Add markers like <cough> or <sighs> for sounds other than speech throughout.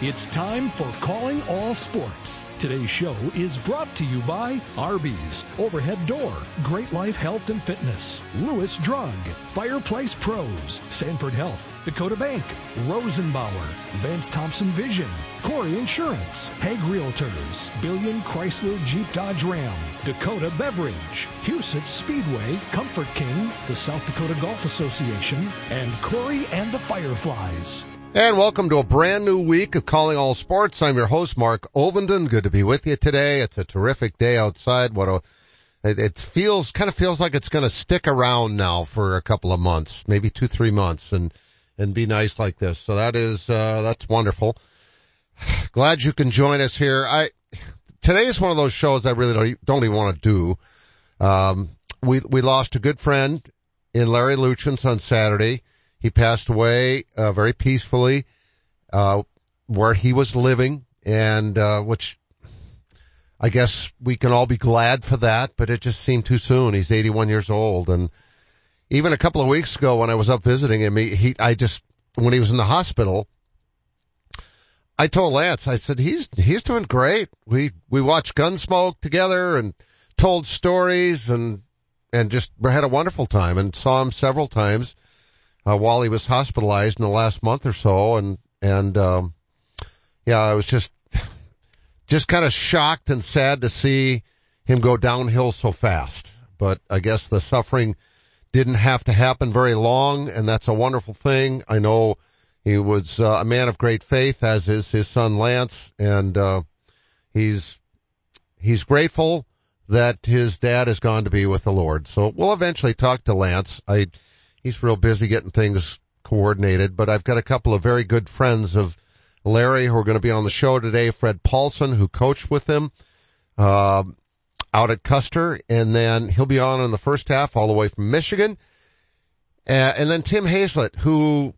It's time for Calling All Sports. Today's show is brought to you by Arby's, Overhead Door, Great Life Health and Fitness, Lewis Drug, Fireplace Pros, Sanford Health, Dakota Bank, Rosenbauer, Vance Thompson Vision, Corey Insurance, Hegg Realtors, Billion Chrysler Jeep Dodge Ram, Dakota Beverage, Huset Speedway, Comfort King, the South Dakota Golf Association, and Corey and the Fireflies. And welcome to a brand new week of Calling All Sports. I'm your host, Mark Ovenden. Good to be with you today. It's a terrific day outside. What a, it, it feels, kind of feels like it's going to stick around now for a couple of months, maybe two, three months and, and be nice like this. So that is, uh, that's wonderful. <sighs> Glad you can join us here. I, today is one of those shows I really don't, don't even want to do. Um, we, we lost a good friend in Larry Luchins on Saturday. He passed away uh, very peacefully uh, where he was living, and uh, which I guess we can all be glad for that. But it just seemed too soon. He's 81 years old, and even a couple of weeks ago when I was up visiting him, he, he I just when he was in the hospital. I told Lance, I said, he's, he's doing great. We, we watched Gunsmoke together and told stories and, and just had a wonderful time and saw him several times uh, while he was hospitalized in the last month or so, and and um, yeah, I was just <sighs> just kind of shocked and sad to see him go downhill so fast. But I guess the suffering didn't have to happen very long, and that's a wonderful thing. I know he was uh, a man of great faith, as is his son Lance, and uh, he's he's grateful that his dad has gone to be with the Lord. So we'll eventually talk to Lance. I he's real busy getting things coordinated, but I've got a couple of very good friends of Larry who are going to be on the show today. Fred Paulsen, who coached with him, uh, out at Custer, and then he'll be on in the first half all the way from Michigan. Uh, and then Tim Hazlett, who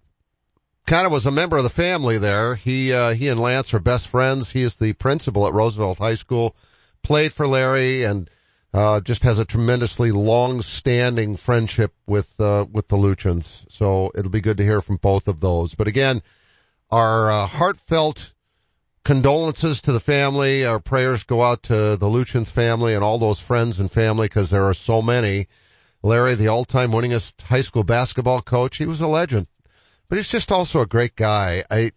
kind of was a member of the family there. He, uh, he and Lance are best friends. He is the principal at Roosevelt High School, played for Larry and uh, just has a tremendously long-standing friendship with uh, with the Luchins. So it'll be good to hear from both of those. But again, our uh, heartfelt condolences to the family. Our prayers go out to the Luchins family and all those friends and family because there are so many. Larry, the all-time winningest high school basketball coach, he was a legend, but he's just also a great guy. I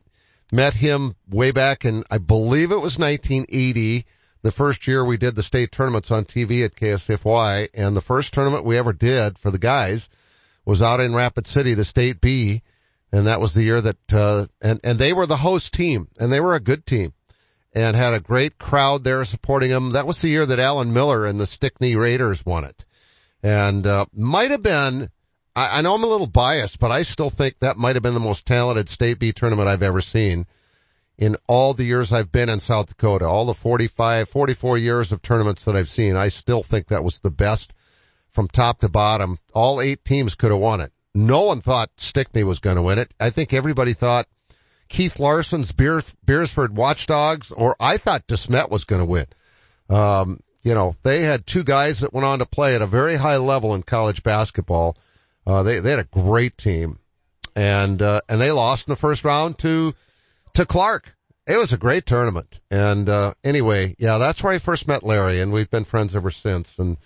met him way back in, I believe it was 1980 the first year we did the state tournaments on TV at KSFY, and the first tournament we ever did for the guys was out in Rapid City, the state B, and that was the year that uh, and and they were the host team, and they were a good team, and had a great crowd there supporting them. That was the year that Alan Miller and the Stickney Raiders won it, and uh, might have been. I, I know I'm a little biased, but I still think that might have been the most talented state B tournament I've ever seen in all the years I've been in South Dakota, all the 45, 44 years of tournaments that I've seen, I still think that was the best from top to bottom. All eight teams could have won it. No one thought Stickney was going to win it. I think everybody thought Keith Larson's Beer, Beresford Watchdogs, or I thought DeSmet was going to win. Um, you know, they had two guys that went on to play at a very high level in college basketball. Uh, they, they had a great team and, uh, and they lost in the first round to, to Clark. It was a great tournament. And, uh, anyway, yeah, that's where I first met Larry and we've been friends ever since. And,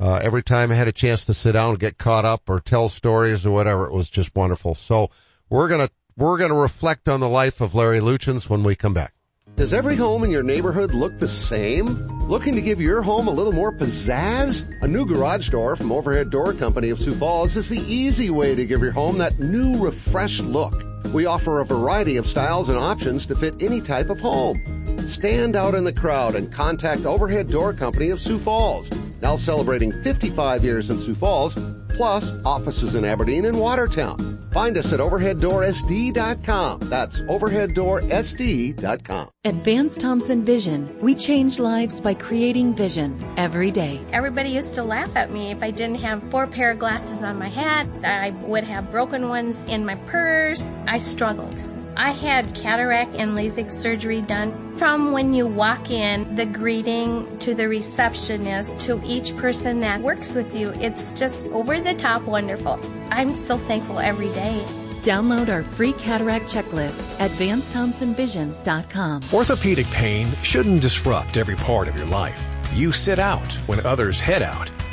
uh, every time I had a chance to sit down and get caught up or tell stories or whatever, it was just wonderful. So we're going to, we're going to reflect on the life of Larry Luchins when we come back. Does every home in your neighborhood look the same? Looking to give your home a little more pizzazz? A new garage door from Overhead Door Company of Sioux Falls is the easy way to give your home that new refreshed look. We offer a variety of styles and options to fit any type of home. Stand out in the crowd and contact Overhead Door Company of Sioux Falls. Now celebrating 55 years in Sioux Falls, plus offices in Aberdeen and Watertown. Find us at overheaddoorsd.com. That's overheaddoorsd.com. At Vance Thompson Vision, we change lives by creating vision every day. Everybody used to laugh at me if I didn't have four pair of glasses on my head. I would have broken ones in my purse. I struggled. I had cataract and LASIK surgery done. From when you walk in, the greeting to the receptionist to each person that works with you, it's just over the top wonderful. I'm so thankful every day. Download our free cataract checklist at VanceThompsonVision.com. Orthopedic pain shouldn't disrupt every part of your life. You sit out when others head out.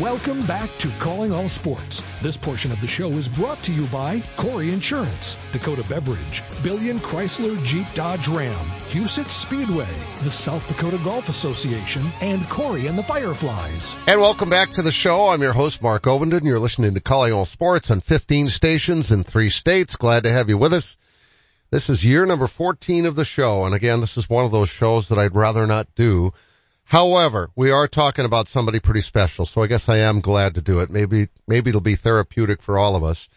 Welcome back to Calling All Sports. This portion of the show is brought to you by Corey Insurance, Dakota Beverage, Billion Chrysler Jeep Dodge Ram, Huset Speedway, the South Dakota Golf Association, and Corey and the Fireflies. And welcome back to the show. I'm your host, Mark Ovenden. You're listening to Calling All Sports on 15 stations in three states. Glad to have you with us. This is year number 14 of the show. And again, this is one of those shows that I'd rather not do However, we are talking about somebody pretty special, so I guess I am glad to do it. Maybe, maybe it'll be therapeutic for all of us.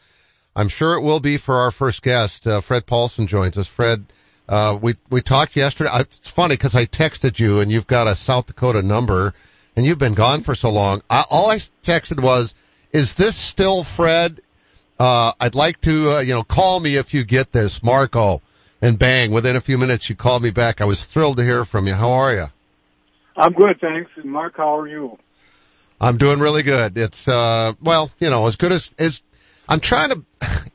I'm sure it will be for our first guest. Uh, Fred Paulsen joins us. Fred, uh, we, we talked yesterday. I, it's funny because I texted you and you've got a South Dakota number and you've been gone for so long. I, all I texted was, is this still Fred? Uh, I'd like to, uh, you know, call me if you get this, Marco. And bang, within a few minutes you called me back. I was thrilled to hear from you. How are you? I'm good, thanks. And Mark, how are you? I'm doing really good. It's uh well, you know, as good as as I'm trying to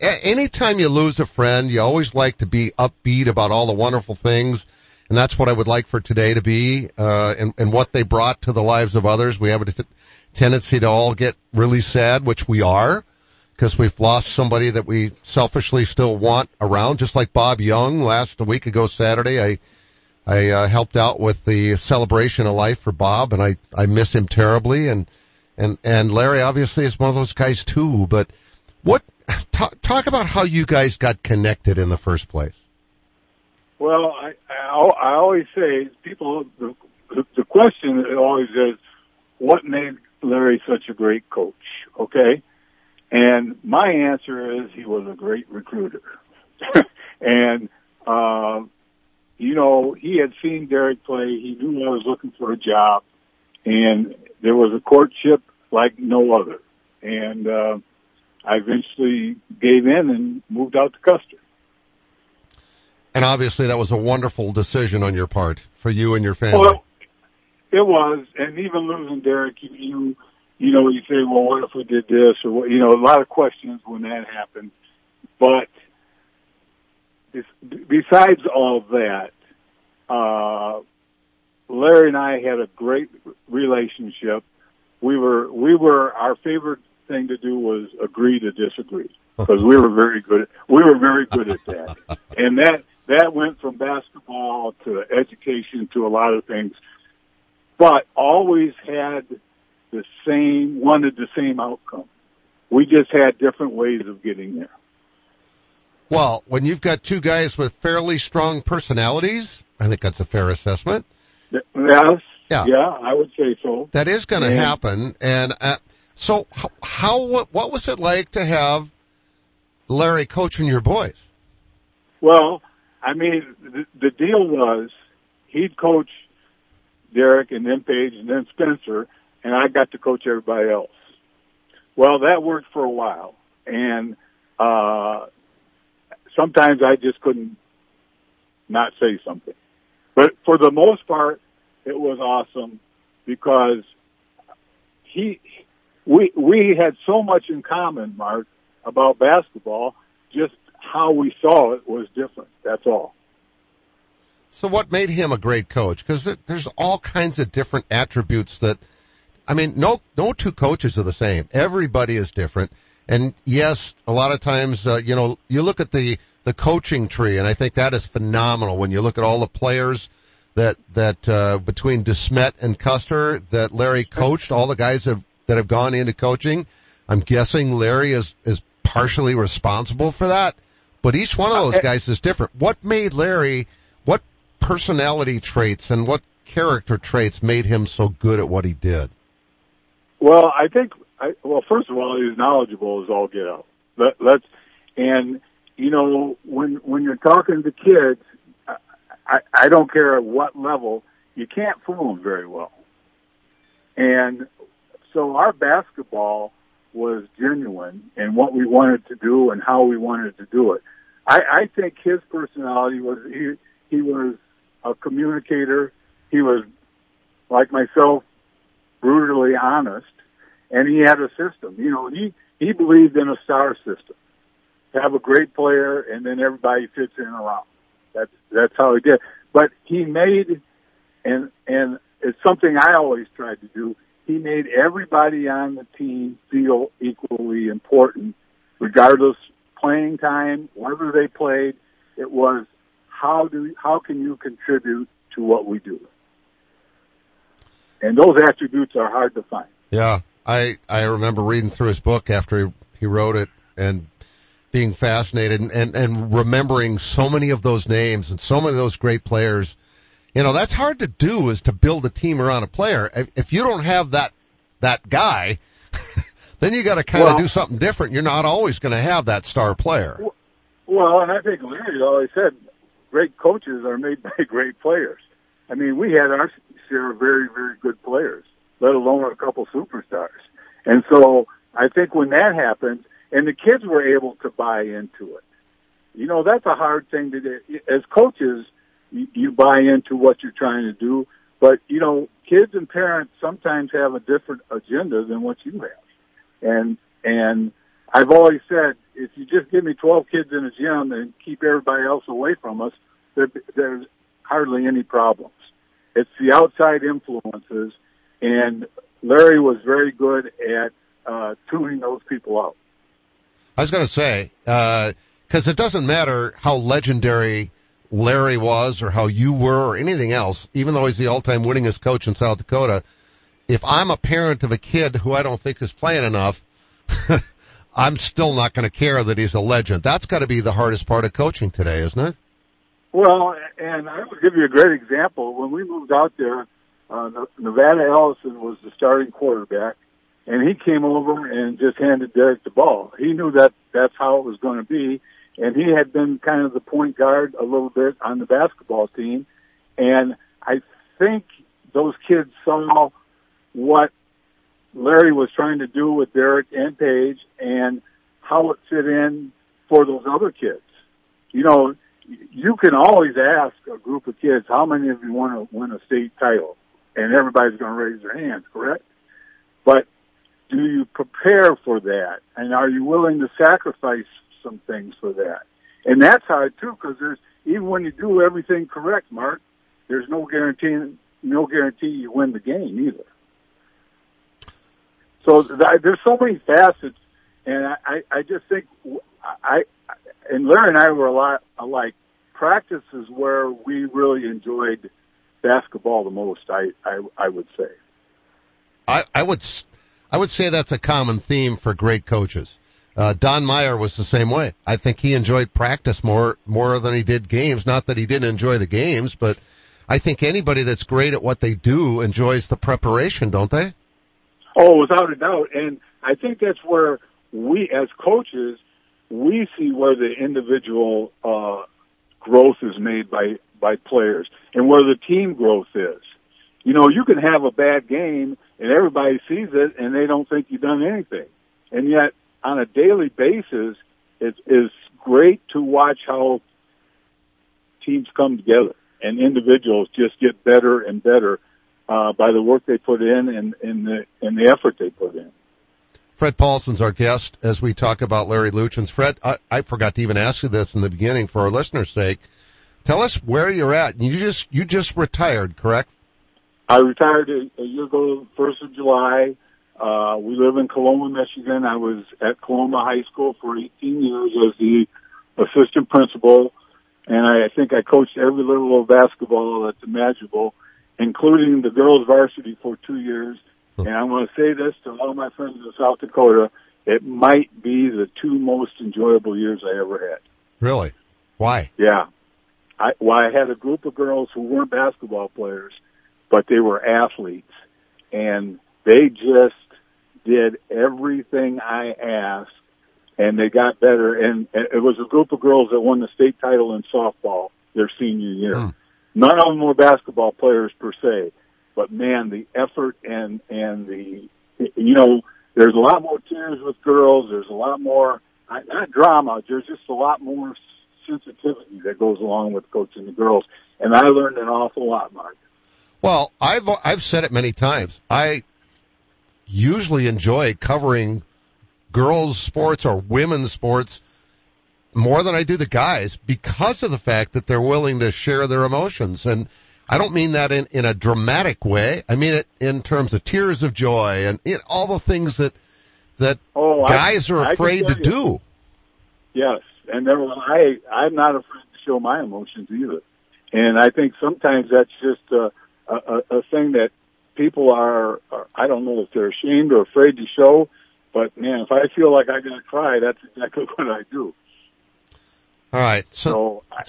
anytime you lose a friend, you always like to be upbeat about all the wonderful things. And that's what I would like for today to be, uh, and, and what they brought to the lives of others. We have a t- tendency to all get really sad, which we are, because we've lost somebody that we selfishly still want around, just like Bob Young last a week ago Saturday. I, I uh, helped out with the celebration of life for Bob, and I I miss him terribly. And and and Larry obviously is one of those guys too. But what talk, talk about how you guys got connected in the first place? Well, I I, I always say people the, the question always is what made Larry such a great coach? Okay, and my answer is he was a great recruiter, <laughs> and. Uh, you know, he had seen Derek play. He knew I was looking for a job, and there was a courtship like no other. And uh, I eventually gave in and moved out to Custer. And obviously, that was a wonderful decision on your part for you and your family. Well, it was, and even losing Derek, you you know, you say, well, what if we did this, or what? You know, a lot of questions when that happened, but besides all that, uh, Larry and I had a great relationship. We were, we were, our favorite thing to do was agree to disagree <laughs> because we were very good. At, we were very good at that, <laughs> and that that went from basketball to education to a lot of things, but always had the same, wanted the same outcome. We just had different ways of getting there. Well, when you've got two guys with fairly strong personalities, I think that's a fair assessment. Yes. Yeah. Yeah, I would say so. That is going to happen. And uh, so, how, how what was it like to have Larry coaching your boys? Well, I mean, the, the deal was he'd coach Derek and then Paige and then Spencer, and I got to coach everybody else. Well, that worked for a while, and uh sometimes I just couldn't not say something. But for the most part, it was awesome because he, we, we had so much in common, Mark, about basketball. Just how we saw it was different. That's all. So what made him a great coach? Because there's all kinds of different attributes that, I mean, no, no two coaches are the same. Everybody is different. And yes, a lot of times, uh, you know, you look at the, the coaching tree and I think that is phenomenal when you look at all the players that, that, uh, between DeSmet and Custer that Larry coached, all the guys have, that have gone into coaching. I'm guessing Larry is, is partially responsible for that, but each one of those guys is different. What made Larry, what personality traits and what character traits made him so good at what he did? Well, I think, I, well, first of all, he's knowledgeable as all get out. Let, let's, and you know, when when you're talking to kids, I, I don't care at what level, you can't fool them very well. And so our basketball was genuine in what we wanted to do and how we wanted to do it. I, I think his personality was he he was a communicator. He was like myself, brutally honest, and he had a system. You know, he he believed in a star system. Have a great player, and then everybody fits in around. That's that's how he did. But he made, and and it's something I always tried to do. He made everybody on the team feel equally important, regardless playing time, whether they played. It was how do how can you contribute to what we do? And those attributes are hard to find. Yeah, I I remember reading through his book after he, he wrote it and being fascinated and, and and remembering so many of those names and so many of those great players. You know, that's hard to do is to build a team around a player. If, if you don't have that that guy, <laughs> then you got to kind of Well- do something different. You're not always going to have that star player. Well, and I think Larry always said great coaches are made <laughs> by great players. I mean, we had our share of very, very good players, let alone a couple superstars. And so I think when that happens, and the kids were able to buy into it, you know, that's a hard thing to do. As coaches, you, buy into what you're trying to do, but you know, kids and parents sometimes have a different agenda than what you have. And, and I've always said, if you just give me 12 kids in a gym and keep everybody else away from us, there, there's hardly any problems. It's the outside influences, and Larry was very good at uh, tuning those people out. I was going to say, because it doesn't matter how legendary Larry was or how you were or anything else, even though he's the all-time winningest coach in South Dakota, if I'm a parent of a kid who I don't think is playing enough, <laughs> I'm still not going to care that he's a legend. That's got to be the hardest part of coaching today, isn't it? Well, and I will give you a great example. When we moved out there, uh, Nevada Ellison was the starting quarterback, and he came over and just handed Derek the ball. He knew that that's how it was going to be, and he had been kind of the point guard a little bit on the basketball team, and I think those kids saw what Larry was trying to do with Derek and Paige and how it fit in for those other kids. You know, you can always ask a group of kids, how many of you want to win a state title? And everybody's going to raise their hands, correct? But do you prepare for that? And are you willing to sacrifice some things for that? And that's hard too, because there's, even when you do everything correct, Mark, there's no guarantee, no guarantee you win the game either. So th- there's so many facets, and I, I, just think I, I and Larry and I were a lot alike. Practice is where we really enjoyed basketball the most. I, I, I would say. I, I would, I would say that's a common theme for great coaches. Uh, Don Meyer was the same way. I think he enjoyed practice more, more than he did games. Not that he didn't enjoy the games, but I think anybody that's great at what they do enjoys the preparation, don't they? Oh, without a doubt. And I think that's where we, as coaches, we see where the individual uh, growth is made by by players and where the team growth is. You know, you can have a bad game and everybody sees it and they don't think you've done anything. And yet, on a daily basis, it is great to watch how teams come together. and individuals just get better and better uh, by the work they put in and, and the and the effort they put in. Fred Paulsen's our guest as we talk about Larry Luchins. Fred, I, I forgot to even ask you this in the beginning for our listeners' sake. Tell us where you're at. You just you just retired, correct? I retired a, a year ago, first of July. Uh, we live in Coloma, Michigan. I was at Coloma High School for 18 years as the assistant principal, and I I think I coached every level of basketball that's imaginable, including the girls varsity for two years. And I'm going to say this to all my friends in South Dakota: it might be the two most enjoyable years I ever had. Really? Why? Yeah. I, well, I had a group of girls who weren't basketball players, but they were athletes, and they just did everything I asked, and they got better. And it was a group of girls that won the state title in softball their senior year. Hmm. None of them were basketball players per se, but man, the effort and and the you know, there's a lot more tears with girls. There's a lot more not drama. There's just a lot more sensitivity that goes along with coaching the girls, and I learned an awful lot, Mark. Well, I've I've said it many times. I usually enjoy covering girls sports or women's sports more than I do the guys because of the fact that they're willing to share their emotions. And I don't mean that in, in a dramatic way. I mean it in terms of tears of joy and you know, all the things that, that oh, guys I, are afraid to you. do. Yes. And then I, I'm not afraid to show my emotions either. And I think sometimes that's just a, a, a thing that people are, are, I don't know if they're ashamed or afraid to show, but man, if I feel like I'm going to cry, that's exactly <laughs> what I do. All right. So, so I,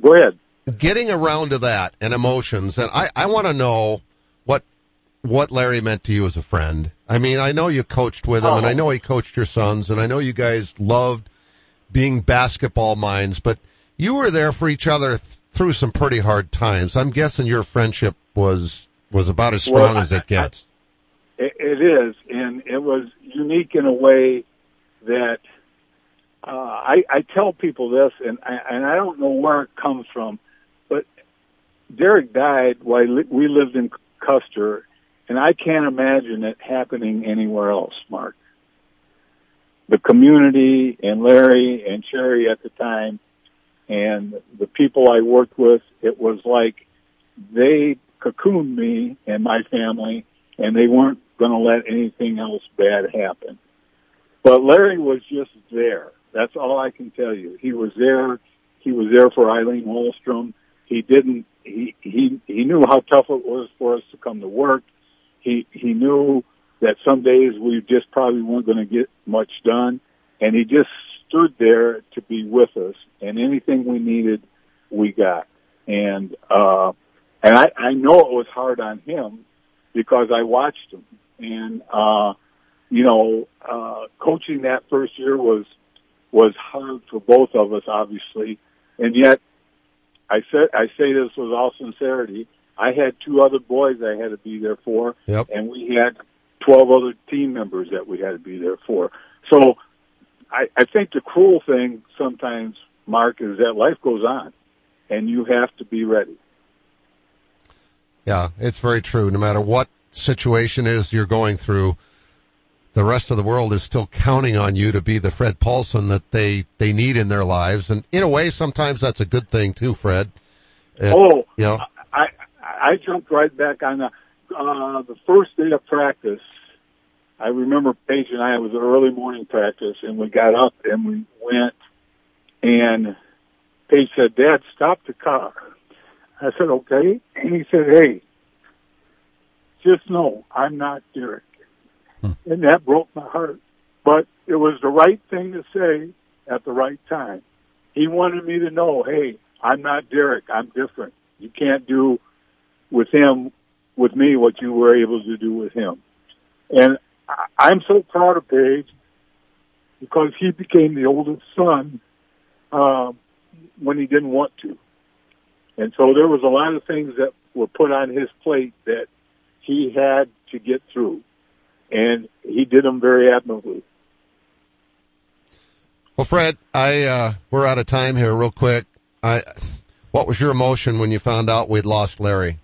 go ahead. Getting around to that and emotions, and I, I want to know what what Larry meant to you as a friend. I mean, I know you coached with him, oh. and I oh. know he coached your sons, and I know you guys loved being basketball minds, but you were there for each other th- through some pretty hard times. I'm guessing your friendship was was about as strong well, as it gets. I, it is, and it was unique in a way that uh, I, I tell people this, and I, and I don't know where it comes from, but Derek died while we lived in Custer, and I can't imagine it happening anywhere else, Mark. The community and Larry and Sherry at the time and the people I worked with, it was like they cocooned me and my family and they weren't going to let anything else bad happen. But Larry was just there. That's all I can tell you. He was there. He was there for Eileen Wallstrom. He didn't, he, he, he knew how tough it was for us to come to work. He, he knew that some days we just probably weren't going to get much done. And he just stood there to be with us and anything we needed, we got. And, uh, and I, I know it was hard on him because I watched him and, uh, you know, uh, coaching that first year was, was hard for both of us, obviously. And yet I said, I say this with all sincerity. I had two other boys I had to be there for, yep. and we had 12 other team members that we had to be there for. So I, I think the cruel thing sometimes, Mark, is that life goes on and you have to be ready. Yeah, it's very true. No matter what situation is you're going through, the rest of the world is still counting on you to be the Fred Paulsen that they, they need in their lives. And in a way, sometimes that's a good thing too, Fred. It, oh, you know, I, I jumped right back on the, uh, the first day of practice. I remember Paige and I, it was an early morning practice and we got up and we went and Paige said, Dad, stop the car. I said, okay. And he said, hey, just know I'm not Derek. Hmm. And that broke my heart. But it was the right thing to say at the right time. He wanted me to know, hey, I'm not Derek. I'm different. You can't do with him, with me, what you were able to do with him. And I'm so proud of Paige because he became the oldest son uh, when he didn't want to. And so there was a lot of things that were put on his plate that he had to get through. And he did them very admirably. Well, Fred, I, uh, we're out of time here real quick. I, What was your emotion when you found out we'd lost Larry?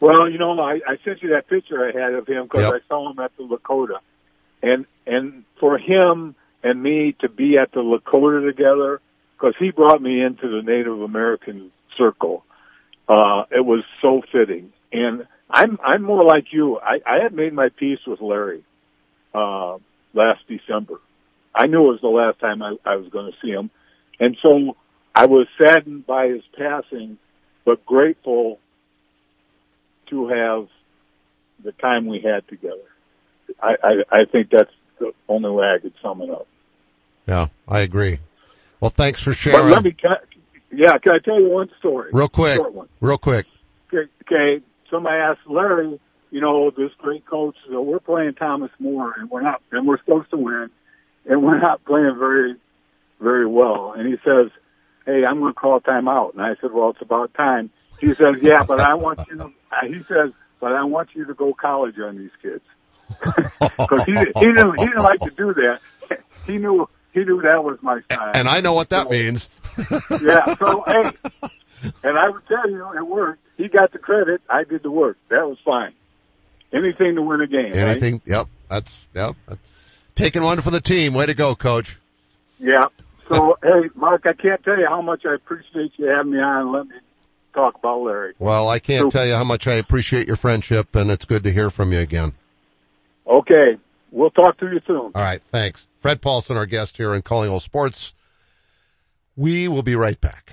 Well, you know, I, I sent you that picture I had of him because Yep. I saw him at the Lakota, and and for him and me to be at the Lakota together, because he brought me into the Native American circle, uh, it was so fitting. And I'm I'm more like you. I, I had made my peace with Larry uh, last December. I knew it was the last time I, I was going to see him, and so I was saddened by his passing, but grateful to have the time we had together. I, I, I think that's the only way I could sum it up. Yeah, I agree. Well, thanks for But sharing. let me, can I, yeah, can I tell you one story? Real quick, real quick. Okay, okay, somebody asked Larry, you know, this great coach, so we're playing Thomas More and we're not, and we're supposed to win, and we're not playing very, very well. And he says, hey, I'm going to call time out. And I said, well, it's about time. He says, yeah, but I want you to, uh, he says, but I want you to go college on these kids. <laughs> Cause he, he didn't, he didn't like to do that. He knew, he knew that was my sign. And I know what that means. <laughs> Yeah, so hey, and I would tell you, it worked. He got the credit. I did the work. That was fine. Anything to win a game. right? Anything? Yep. That's yep. Taking one for the team. Way to go, coach. Yeah. So hey, Mark, I can't tell you how much I appreciate you having me on. and Let me talk about Larry. Well, I can't So- tell you how much I appreciate your friendship, and it's good to hear from you again. Okay, we'll talk to you soon. All right. Thanks. Fred Paulsen, our guest here in Calling All Sports. We will be right back.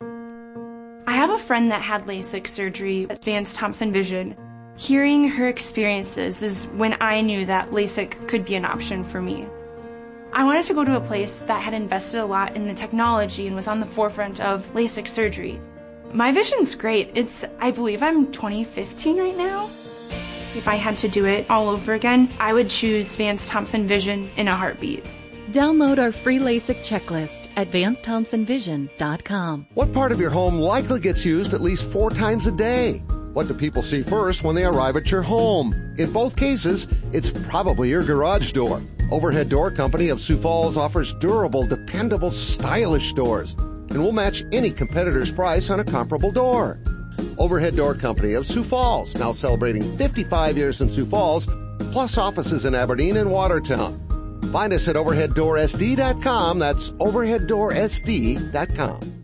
I have a friend that had LASIK surgery at Vance Thompson Vision. Hearing her experiences is when I knew that LASIK could be an option for me. I wanted to go to a place that had invested a lot in the technology and was on the forefront of LASIK surgery. My vision's great. It's, I believe I'm 2015 right now. If I had to do it all over again, I would choose Vance Thompson Vision in a heartbeat. Download our free LASIK checklist at VanceThompsonVision.com. What part of your home likely gets used at least four times a day? What do people see first when they arrive at your home? In both cases, it's probably your garage door. Overhead Door Company of Sioux Falls offers durable, dependable, stylish doors and we'll match any competitor's price on a comparable door. Overhead Door Company of Sioux Falls, now celebrating 55 years in Sioux Falls, plus offices in Aberdeen and Watertown. Find us at overheaddoorsd.com. That's overheaddoorsd.com.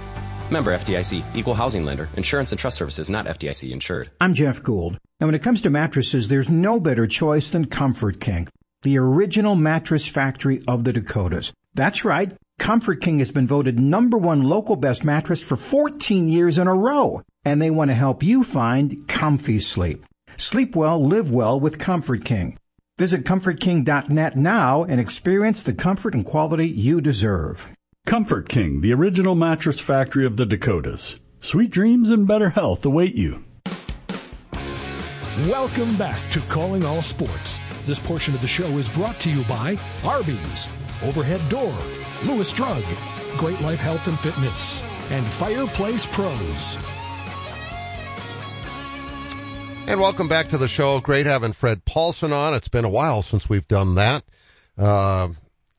Member FDIC, equal housing lender, insurance and trust services not FDIC insured. I'm Jeff Gould. And when it comes to mattresses, there's no better choice than Comfort King, the original mattress factory of the Dakotas. That's right. Comfort King has been voted number one local best mattress for 14 years in a row. And they want to help you find comfy sleep. Sleep well, live well with Comfort King. Visit ComfortKing.net now and experience the comfort and quality you deserve. Comfort King, the original mattress factory of the Dakotas. Sweet dreams and better health await you. Welcome back to Calling All Sports. This portion of the show is brought to you by Arby's, Overhead Door, Lewis Drug, Great Life Health and Fitness, and Fireplace Pros. And welcome back to the show. Great having Fred Paulsen on. It's been a while since we've done that. Uh,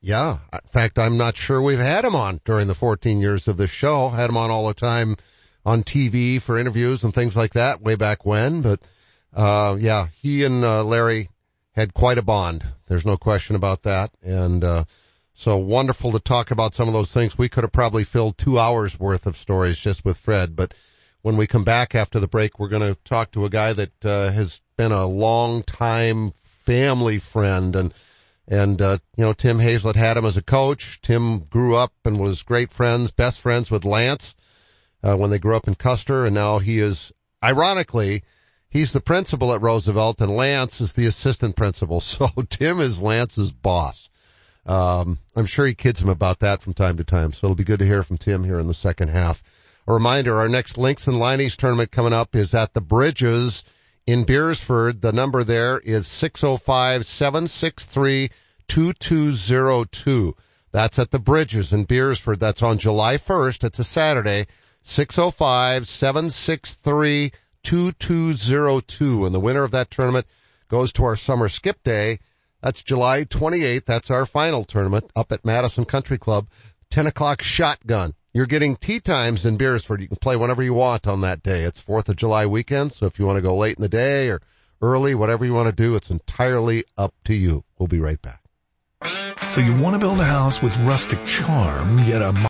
yeah. In fact, I'm not sure we've had him on during the 14 years of this show. Had him on all the time on TV for interviews and things like that way back when. But, uh, yeah, he and, uh, Larry had quite a bond. There's no question about that. And, uh, so wonderful to talk about some of those things. We could have probably filled two hours worth of stories just with Fred, but When we come back after the break, we're going to talk to a guy that uh, has been a long time family friend and and uh, you know Tim Hazlett had him as a coach. Tim grew up and was great friends, best friends with Lance uh, when they grew up in Custer, and now he is ironically he's the principal at Roosevelt and Lance is the assistant principal. <laughs> So Tim is Lance's boss. Um, I'm sure he kids him about that from time to time. So it'll be good to hear from Tim here in the second half. A reminder, our next Links and Liney's tournament coming up is at the Bridges in Beresford. The number there is 605-763-2202. That's at the Bridges in Beresford. That's on July 1st. It's a Saturday. 605-763-2202. And the winner of that tournament goes to our summer skip day. That's July 28th. That's our final tournament up at Madison Country Club. 10 o'clock shotgun. You're getting tee times in Beresford. You can play whenever you want on that day. It's 4th of July weekend, so if you want to go late in the day or early, whatever you want to do, it's entirely up to you. We'll be right back. So you want to build a house with rustic charm, yet a